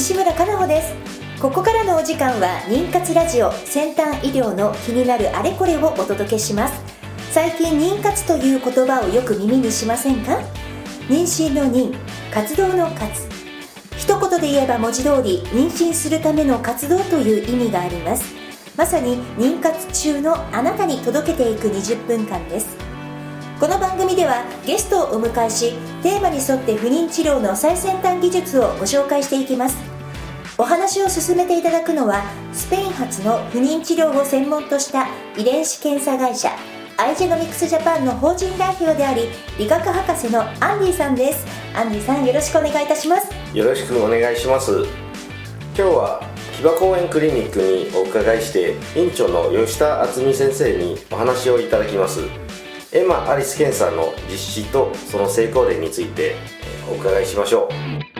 西村かなほです。ここからのお時間は妊活ラジオ先端医療の気になるあれこれをお届けします。最近妊活という言葉をよく耳にしませんか？妊娠の妊活動の活。一言で言えば文字通り妊娠するための活動という意味があります。まさに妊活中のあなたに届けていく20分間です。この番組ではゲストをお迎えしテーマに沿って不妊治療の最先端技術をご紹介していきます。お話を進めていただくのはスペイン発の不妊治療を専門とした遺伝子検査会社アイジェノミクスジャパンの法人代表であり理学博士のアンディさんです。アンディさんよろしくお願いいたします。よろしくお願いします。今日は木場公園クリニックにお伺いして院長の吉田敦美先生にお話をいただきます。エマ・アリス検査の実施とその成功例についてお伺いしましょう。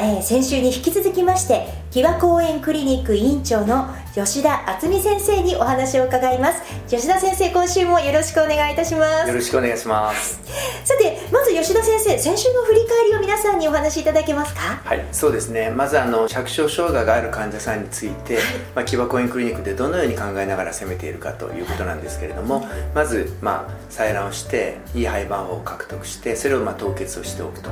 えー、先週に引き続きまして木和公園クリニック院長の吉田敦美先生にお話を伺います。吉田先生今週もよろしくお願いいたします。よろしくお願いします。さてまず吉田先生先週の振り返りを皆さんにお話しいただけますか？はいそうですね。まずあの着床障害がある患者さんについて、まあ、木場公園クリニックでどのように考えながら攻めているかということなんですけれども、まず、まあ、採卵をしていい胚盤法を獲得してそれをまあ凍結をしておくと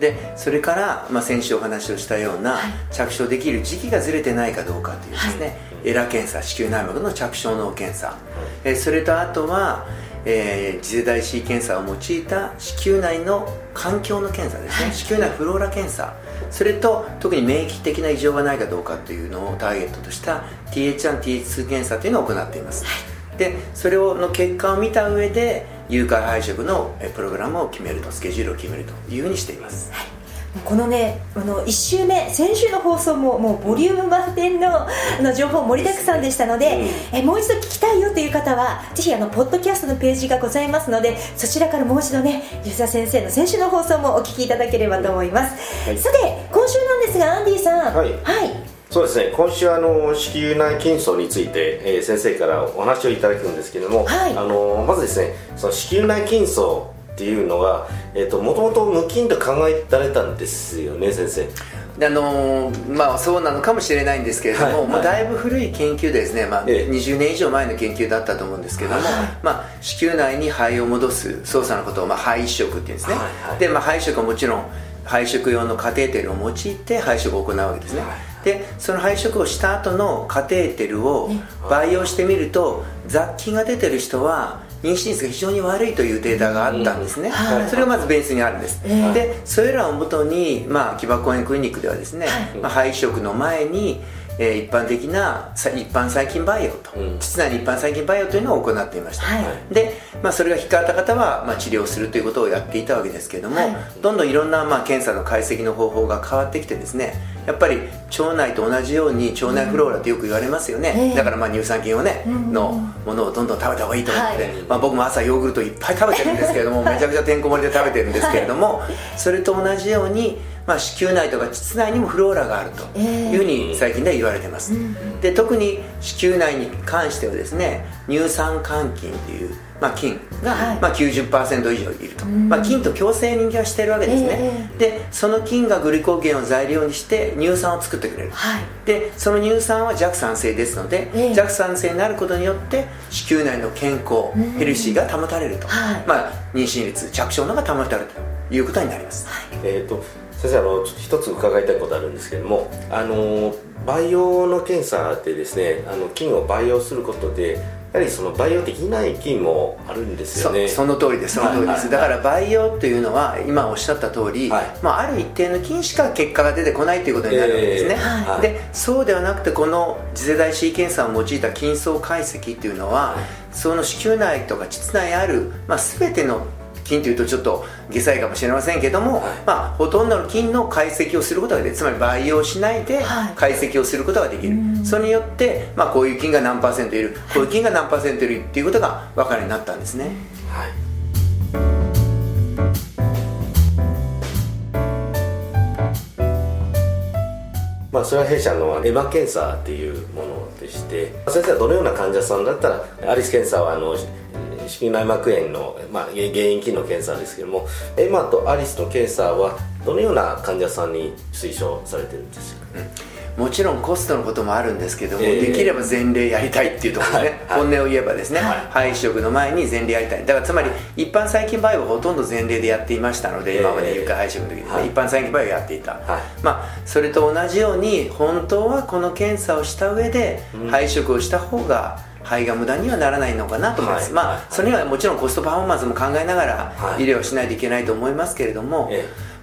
でそれから、まあ、先週お話をしたような、着床できる時期がずれてないかどうかというですね、はい、エラ検査子宮内膜の着床脳検査、えそれとあとは、えー、次世代 C 検査を用いた子宮内の環境の検査ですね、はい、子宮内フローラ検査。それと特に免疫的な異常がないかどうかというのをターゲットとした TH1、TH2 検査というのを行っています、はい、でそれをの結果を見た上で誘拐配色のプログラムを決めるとスケジュールを決めるというふうにしています、はい。このねあの1週目先週の放送ももうボリューム満点のあの情報盛りだくさんでしたので、えもう一度聞きたいよという方はぜひあのポッドキャストのページがございますのでそちらからもう一度ね吉田先生の先週の放送もお聞きいただければと思います、はい、さて今週なんですがアンディさん。はい、はいそうですね。今週あの子宮内筋層について、えー、先生からお話をいただくんですけれども、はい、あのまずですねその子宮内筋層っていうのが、えーと、もともと無菌と考えられたんですよね先生。あのー、まあそうなのかもしれないんですけれども、はい。だいぶ古い研究ですね、まあ、20年以上前の研究だったと思うんですけども、まあ、子宮内に肺を戻す操作のことを、まあ、肺移植っていうんですね、はいはい、で、まあ、肺移植はもちろん肺殖用のカテーテルを用いて肺殖を行うわけですね、はい、でその肺殖をした後のカテーテルを培養してみると雑菌が出てる人は妊娠率が非常に悪いというデータがあったんですね、うん、それがまずベースにあるんです、でそれらをもとに、まあ、木場公園クリニックではですね、まあ、肺移植の前にえー、一般的な一般細菌培養と、うん、膣内に一般細菌培養というのを行っていました、はい、で、まあ、それが引っかかった方は、まあ、治療するということをやっていたわけですけれども、はい、どんどんいろんな、まあ、検査の解析の方法が変わってきてですねやっぱり腸内と同じように腸内フローラってよく言われますよね、うん、だからまあ乳酸菌をね、うん、のものをどんどん食べた方がいいと思って、はい、まあ、僕も朝ヨーグルトいっぱい食べてるんですけれどもめちゃくちゃてんこ盛りで食べてるんですけれども、それと同じようにまあ、子宮内とか膣内にもフローラがあるというふうに最近では言われてます、えー、で特に子宮内に関してはですね乳酸桿菌っていう、まあ、菌が、はい、まあ、90%以上いると、まあ、菌と共生人間はしてるわけですね、えー、でその菌がグリコーゲンを材料にして乳酸を作ってくれる、はい、でその乳酸は弱酸性ですので、えー、弱酸性になることによって子宮内の健康、ヘルシーが保たれると、はい、まあ、妊娠率着床のが保たれるということになります、えっ、ー、と先生あの一つ伺いたいことあるんですけれどもあの培養の検査でですねあの菌を培養することでやはりその培養できない菌もあるんですよね。その通りですその通りです、だから培養というのは今おっしゃった通り、はい、まあ、ある一定の菌しか結果が出てこないということになるわけですね、えーはい、でそうではなくてこの次世代シーケンサーを用いた菌層解析っていうのは、はい、その子宮内とか膣内にある、まあ、全ての菌というとちょっと下剤かもしれませんけども、はい、まあ、ほとんどの菌の解析をすることができる。つまり培養しないで解析をすることができる、はい、それによって、まあ、こういう菌が何パーセントいる。こういう菌が何パーセントいるっていうことが分かるようになったんですね。はい。まあ、それは弊社のエマ検査っていうものでして先生はどのような患者さんだったらアリス検査はあの子宮内膜炎の、まあ、原因菌の検査ですけどもエマとアリスの検査はどのような患者さんに推奨されてるんですか、うん、もちろんコストのこともあるんですけども、えー、できれば前例やりたいっていうところね、はい、本音を言えばですね、はい、肺移植の前に前例やりたい。だからつまり一般細菌培養はほとんど前例でやっていましたので、今まで有回肺移植の時ですね、はい、一般細菌培養やっていた、まあそれと同じように本当はこの検査をした上で肺移植をした方が、肺が無駄にはならないのかなと思います、はい、まあそれにはもちろんコストパフォーマンスも考えながら医療しないといけないと思いますけれども、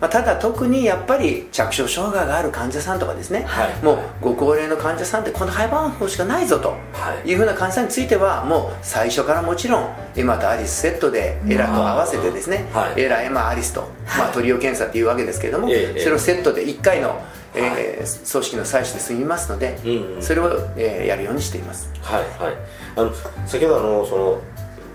まあ、ただ特にやっぱり着床障害がある患者さんとかですね、はい、もうご高齢の患者さんってこの肺番法しかないぞとい。うふうな患者さんについてはもう最初からもちろんエマとアリスセットでエラと合わせてですね、はい、エラエマアリスと、まあ、トリオ検査っていうわけですけれども、それをセットで1回のえー、組織の採取で済みますので、うんうん、それを、えー、やるようにしています。はいはい。あの先ほどあのその、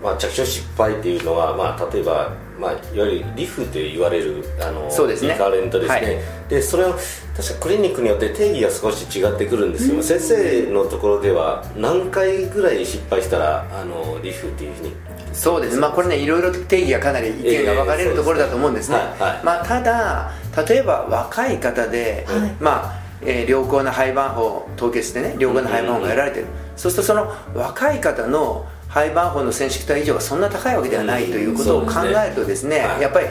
まあ、着床失敗っていうのは、まあ、例えば、まあ、いわゆるリフと言われるあのそうですね。リカレントですね、はい、でそれは確かクリニックによって定義が少し違ってくるんですけど、うん、先生のところでは何回ぐらい失敗したらあのリフっていうふうに。そうです。まあこれねいろいろ定義がかなり意見が分かれるところだと思うんですね、えーすね。はいはい、まあ、ただ例えば若い方で、はい、まあえー、良好な肺盤法凍結してね良好な肺盤法が得られてる、そうするとその若い方の肺盤法の染色体異常がそんな高いわけではないということを考えるとですね、やっぱり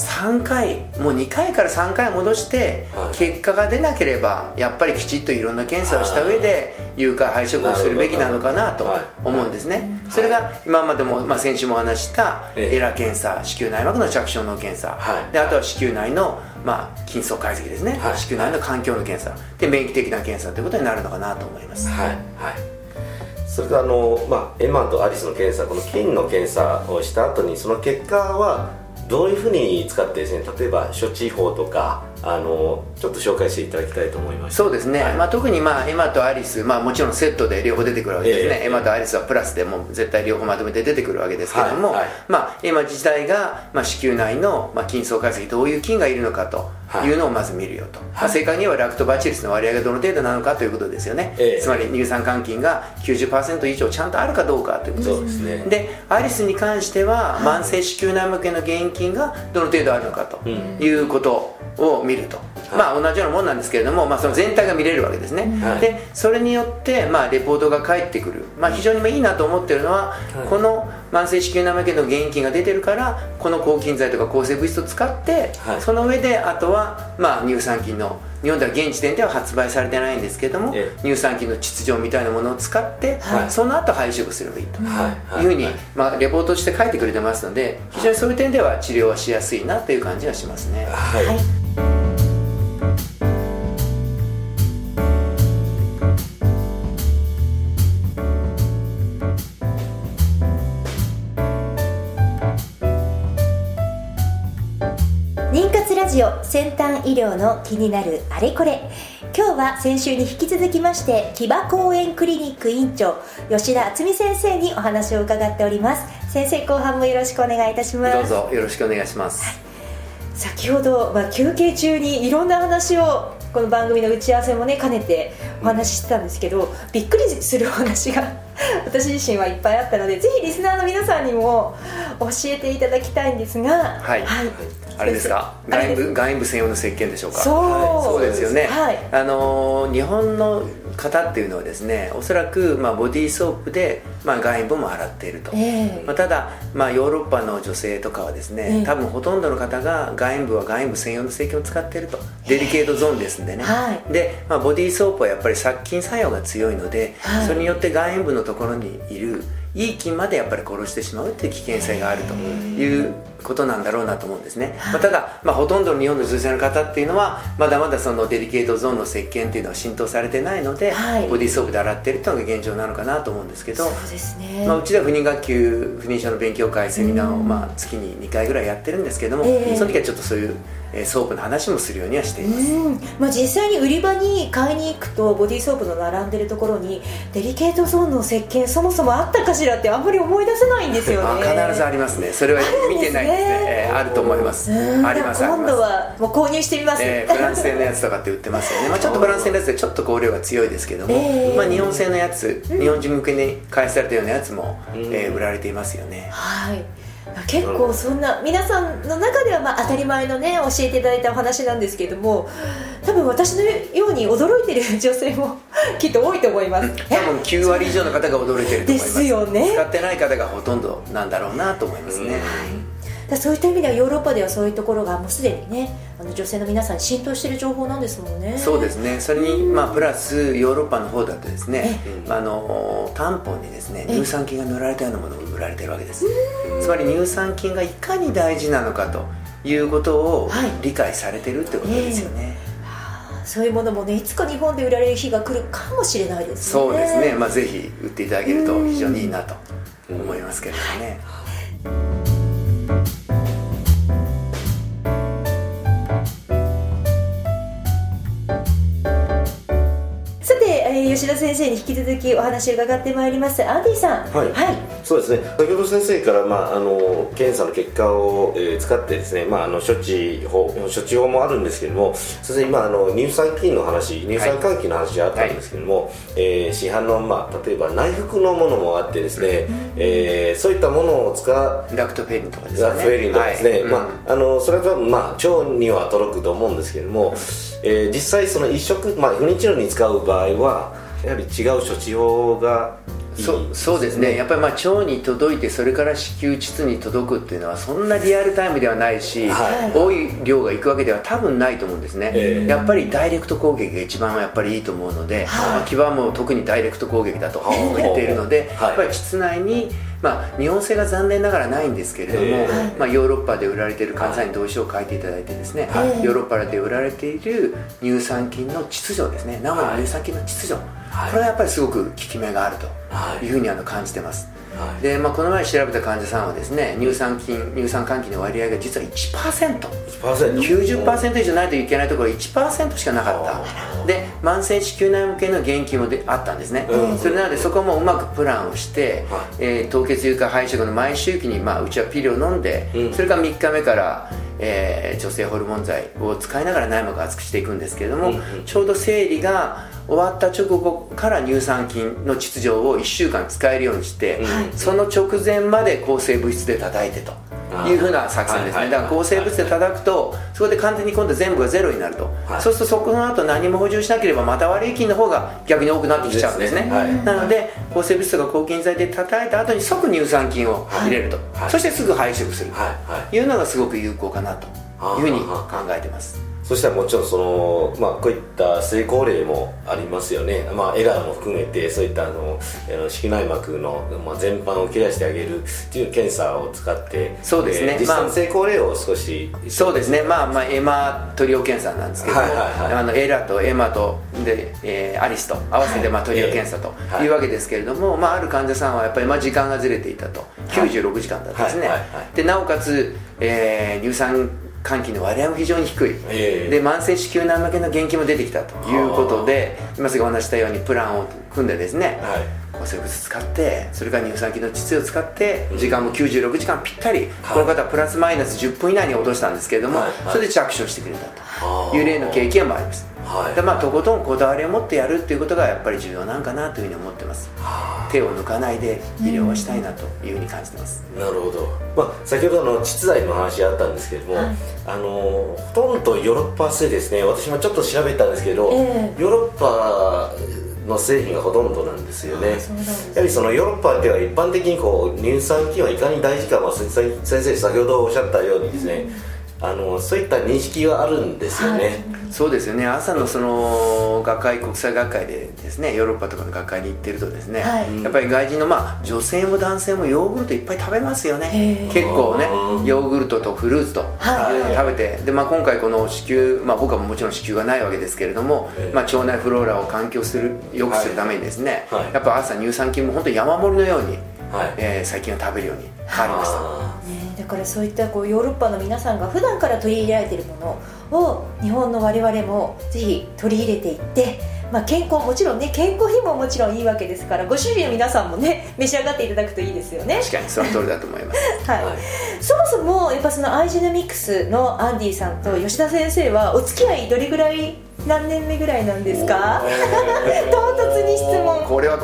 3回もう2回から3回戻して結果が出なければやっぱりきちっといろんな検査をした上で有価配色をするべきなのかなと思うんですね。それが今までも、まあ、先週もお話したエラ検査子宮内膜の着床の検査。であとは子宮内の、まあ、筋層解析ですね。子宮内の環境の検査。で免疫的な検査ということになるのかなと思います。はい、はい。それからあの、まあ、エマとアリスの検査この菌の検査をした後にその結果はどういうふうに使ってですね例えば処置法とかあのちょっと紹介していただきたいと思います。そうですね、はい、まあ、特に、まあ、エマとアリス、まあ、もちろんセットで両方出てくるわけですね、えー、エマとアリスはプラスでも絶対両方まとめて出てくるわけですけども、はいはい、まあ、エマ自体が、まあ、子宮内の、まあ、筋層解析どういう菌がいるのかとい。うのをまず見るよと、まあ、正確にはラクトバチリスの割合がどの程度なのかということですよね、えー、つまり乳酸桿菌が90%以上ちゃんとあるかどうかということです。ね。でアリスに関しては慢性子宮内膜炎の原因菌がどの程度あるのかということを見ると、まあ同じようなもんなんですけれども、まあ、その全体が見れるわけですね、はい、でそれによって、まあ、レポートが返ってくる、まあ、非常にいいなと思ってるのは、はい、この慢性子宮内膜炎の原因菌が出てるからこの抗菌剤とか抗生物質を使って、はい、その上であとは、まあ、乳酸菌の日本では現時点では発売されてないんですけども、乳酸菌の秩序みたいなものを使って、はい、その後配色すればいいと。い。うふうに、まあ、レポートして書いてくれてますので非常にそういう点では治療はしやすいなという感じがしますね。はい医療の気になるあれこれ。今日は先週に引き続きまして木場公園クリニック院長吉田敦美先生にお話を伺っております。先生後半もよろしくお願いいたします。どうぞよろしくお願いします、はい、先ほど、まあ、休憩中にいろんな話をこの番組の打ち合わせもね兼ねてお話ししてたんですけど、びっくりするお話が 私自身はいっぱいあったのでぜひリスナーの皆さんにも教えていただきたいんですがはい、はい、あれですか？外部外部専用の石鹸でしょうか？そう,、そうですよね、はい、あの日本の方っていうのはですねおそらくまあボディーソープでまあ外部も洗っていると、えー、まあ、ただまあヨーロッパの女性とかはですね、えー、多分ほとんどの方が外部は外部専用の石鹸を使っていると。デリケートゾーンですんでね、はい、で、まあ、ボディーソープはやっぱり殺菌作用が強いので、はい、それによって外部のところにいるいい菌までやっぱり殺してしまうっていう危険性があるということなんだろうなと思うんですね、まあ、ただ、まあ、ほとんどの日本の女性の方っていうのはまだまだそのデリケートゾーンの石鹸っていうのは浸透されてないので、はい、ボディーソープで洗ってるっていうのが現状なのかなと思うんですけどそうですね、まあ、うちでは不妊学級不妊症の勉強会セミナーをまあ月に2回ぐらいやってるんですけども、えー、その時はちょっとそういうソープの話もするようにはしています、まあ、実際に売り場に買いに行くとボディーソープの並んでるところにデリケートゾーンの石鹸そもそもあったかしらってあんまり思い出せないんですよね。必ずありますね。それは見てないですね、えー、あると思います。あります今度はもう購入してみます、えー、フランス製のやつとかって売ってますよね、まあ、ちょっとフランス製のやつでちょっと香料が強いですけども、えー、まあ、日本製のやつ、日本人向けに開発されたようなやつも、うん、えー、売られていますよね。はい。結構そんな皆さんの中ではまあ当たり前のね教えていただいたお話なんですけれども多分私のように驚いてる女性も きっと多いと思います。多分9割以上の方が驚いてると思います。ですよね。使ってない方がほとんどなんだろうなと思いますね、はいだそういった意味ではヨーロッパではそういうところがもうすでにねあの女性の皆さんに浸透している情報なんですもんね。そうですね。それに、まあ、プラスヨーロッパの方だとですね、まあ、あのタンポンにですね乳酸菌が塗られたようなものが売られてるわけです。つまり乳酸菌がいかに大事なのかということを理解されてるってことですよね、そういうものもねいつか日本で売られる日が来るかもしれないですね。そうですね、まあ、ぜひ売っていただけると非常にいいなと思いますけれどもね、吉田先生に引き続きお話を伺ってまいります。アンディさん。はい、はい、そうですね。先ほど先生から、まあ、あの検査の結果を、えー、使ってですね、まあ、あの処置法処置法もあるんですけども先生今あの乳酸菌の話乳酸換気の話があったんですけども、はい、えー、市販の、まあ、例えば内服のものもあってですね、うん、えー、そういったものを使うラクトフェリンとかですね。ラクトフェリンとかですね、はい、まあ、あのそれは、まあ、腸には届くと思うんですけども、えー、実際その一食、まあ、不妊治療に使う場合はやはり違う処置法がそうそうですね。やっぱりまあ腸に届いてそれから子宮膣に届くっていうのはそんなリアルタイムではないし、はい、多い量がいくわけでは多分ないと思うんですね、えー、やっぱりダイレクト攻撃が一番やっぱりいいと思うので、はい、基盤も特にダイレクト攻撃だと言っているので、はい、やっぱり膣内にまあ、日本製が残念ながらないんですけれども、まあ、ヨーロッパで売られている患者さんに同意書を書いていただいてですね、ヨーロッパで売られている乳酸菌の秩序ですね。生の乳酸菌の秩序、これはやっぱりすごく効き目があるというふうにあの感じてます、はい、でまあ、この前調べた患者さんはですね乳酸菌乳酸換気の割合が実は 1%90% 以上ないといけないところ1%しかなかった。で慢性子宮内向けの元気もであったんですね、うん、それなのでそこもうまくプランをして、はい、えー、凍結有化配色の毎周期に、まあ、うちはピルを飲んで、うん、それから3日目からえー、女性ホルモン剤を使いながら内膜を厚くしていくんですけれども、ちょうど生理が終わった直後から乳酸菌の秩序を1週間使えるようにして、その直前まで抗生物質で叩いてと。いうふうな作戦ですね、だから抗生物質で叩くとそこで完全に今度全部がゼロになると、はい、そうするとそこの後何も補充しなければまた悪い菌の方が逆に多くなってきちゃうんですね、ね。はい、なので抗生物質とか抗菌剤で叩いた後に即乳酸菌を入れると、はい、そしてすぐ配色する。というのがすごく有効かなというふうに考えてますそしたらもちろんその、まあ、こういった成功例もありますよね、まあ、エラーも含めてそういったあの子宮内膜の、まあ、全般を切らしてあげるっていう検査を使ってそうですね、実際の成功例を少し、まあ、そうですね、まあまあ、エマトリオ検査なんですけども、はいはいはい、あのエラとエマとで、えー、アリスと合わせて、まあ、トリオ検査とい。うわけですけれども、はい、まあ、ある患者さんはやっぱりまあ時間がずれていたと。96時間だったんですね、はいはいはいはい、でなおかつ、えー、乳酸換気の割合も非常に低い、えー、で慢性子宮内膜の元気も出てきたということで今すぐお話したようにプランを組んでですね、はい、抗生物質使ってそれから乳酸菌の窒素を使って時間も96時間ぴったり、この方はプラスマイナス10分以内に落としたんですけれども、はい、それで着手してくれたという例の経験もありますはい、でまあとことんこだわりを持ってやるっていうことがやっぱり重要なんかなというふうに思ってます、手を抜かないで医療はしたいなというふうに感じてます、なるほど、まあ、先ほどの窒剤の話あったんですけれども、はい、あのほとんどヨーロッパ製ですね。私もちょっと調べたんですけど、えー、ヨーロッパの製品がほとんどなんですよね。やはりそのヨーロッパでは一般的にこう乳酸菌はいかに大事か、まあ、先生先ほどおっしゃったようにですね、あのそういった認識はあるんですよね、はい、そうですよね。朝のその学会国際学会でですねヨーロッパとかの学会に行ってるとですね、はい、やっぱり外人のまあ女性も男性もヨーグルトいっぱい食べますよね。結構ねヨーグルトとフルーツとい。うのを食べて、で、まあ、今回この子宮、まあ、僕はもちろん子宮がないわけですけれども、まあ、腸内フローラを環境する良くするためにですね、やっぱ朝乳酸菌も本当に山盛りのように、はい。えー、最近は食べるように変わりました。だからそういったこうヨーロッパの皆さんが普段から取り入れられているものを日本の我々もぜひ取り入れていってまあ、健康もちろんね健康にももちろんいいわけですからご主人の皆さんもね召し上がっていただくといいですよね。確かにその通りだと思います、はい、はい、そもそもやっぱそのアイジェノミクスのアンディさんと吉田先生はお付き合いどれぐらい何年目ぐらいなんですか？唐突に質問。これは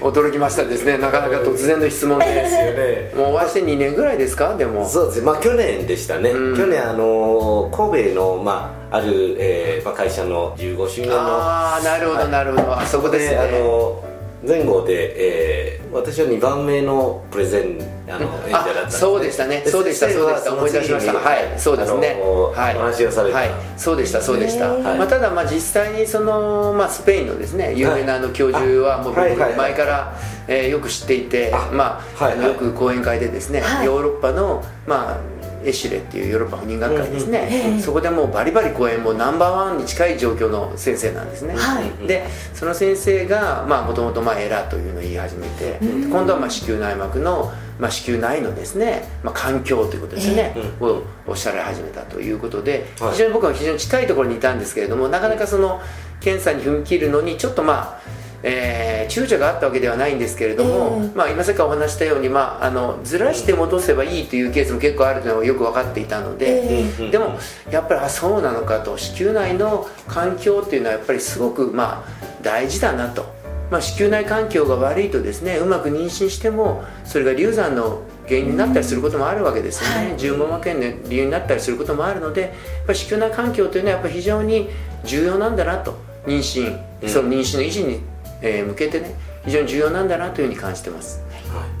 驚きましたですね。なかなか突然の質問で。すよねもうお会いして2年ぐらいですか？でも。そうですまあ去年でしたね、うん、去年あの神戸のまあある、えーまあ、会社の15周年の。ああなるほどなるほど、あそこですね。あの前後で、えー、私は2番目のプレゼンあの演者だったそうでしたね。そうでした。そうでした。思い出しました。はい。そうですね。はい。話をされた、はい、そうでした。そうでした、まあ、ただまあ実際にその、まあ、スペインのですね有名なあの教授はもう僕前から、えー、よく知っていてまあ、はいよく講演会でですね、ヨーロッパのまあエシュレっていうヨーロッパ不妊学会ですね、そこでもうバリバリ講演もナンバーワンに近い状況の先生なんですね、はい、でその先生がもともとエラーというのを言い始めて、今度はまあ子宮内膜のまあ、子宮内のですね、まあ、環境ということですね、えー、をおっしゃられ始めたということで、非常に僕は非常に近いところにいたんですけれどもなかなかその検査に踏み切るのにちょっとまあえー、躊躇があったわけではないんですけれども、えー、まあ、今さっきお話したように、まあ、あのずらして戻せばいいというケースも結構あるというのがよく分かっていたので、えー、でもやっぱりあそうなのかと子宮内の環境っていうのはやっぱりすごく、まあ、大事だなと。まあ、子宮内環境が悪いとですねうまく妊娠してもそれが流産の原因になったりすることもあるわけですよね、十網膜炎の理由になったりすることもあるのでやっぱ子宮内環境というのはやっぱり非常に重要なんだなと。妊娠、その妊娠の維持にえー、向けてね非常に重要なんだなというふうに感じてます。はい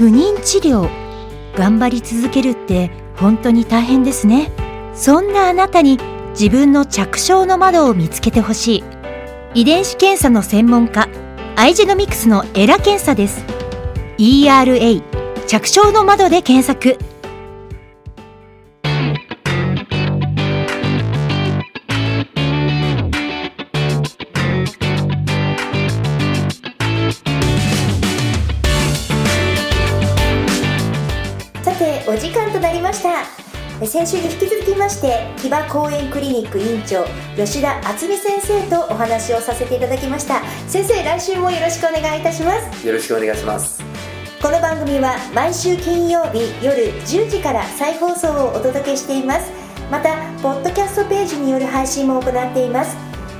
不妊治療頑張り続けるって本当に大変ですねそんなあなたに自分の着床の窓を見つけてほしい遺伝子検査の専門家アイジェノミクスのエラ検査です。ERA 着床の窓で検索。さてお時間となりました。先週に引き続きまして木場公園クリニック院長吉田敦美先生とお話をさせていただきました。先生来週もよろしくお願いいたします。よろしくお願いします。この番組は毎週金曜日夜10時から再放送をお届けしています。またポッドキャストページによる配信も行っています。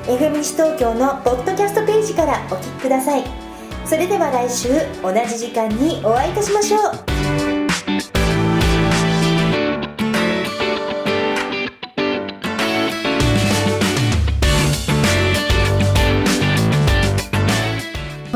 FM 西東京のポッドキャストページからお聞きください。それでは来週同じ時間にお会いいたしましょう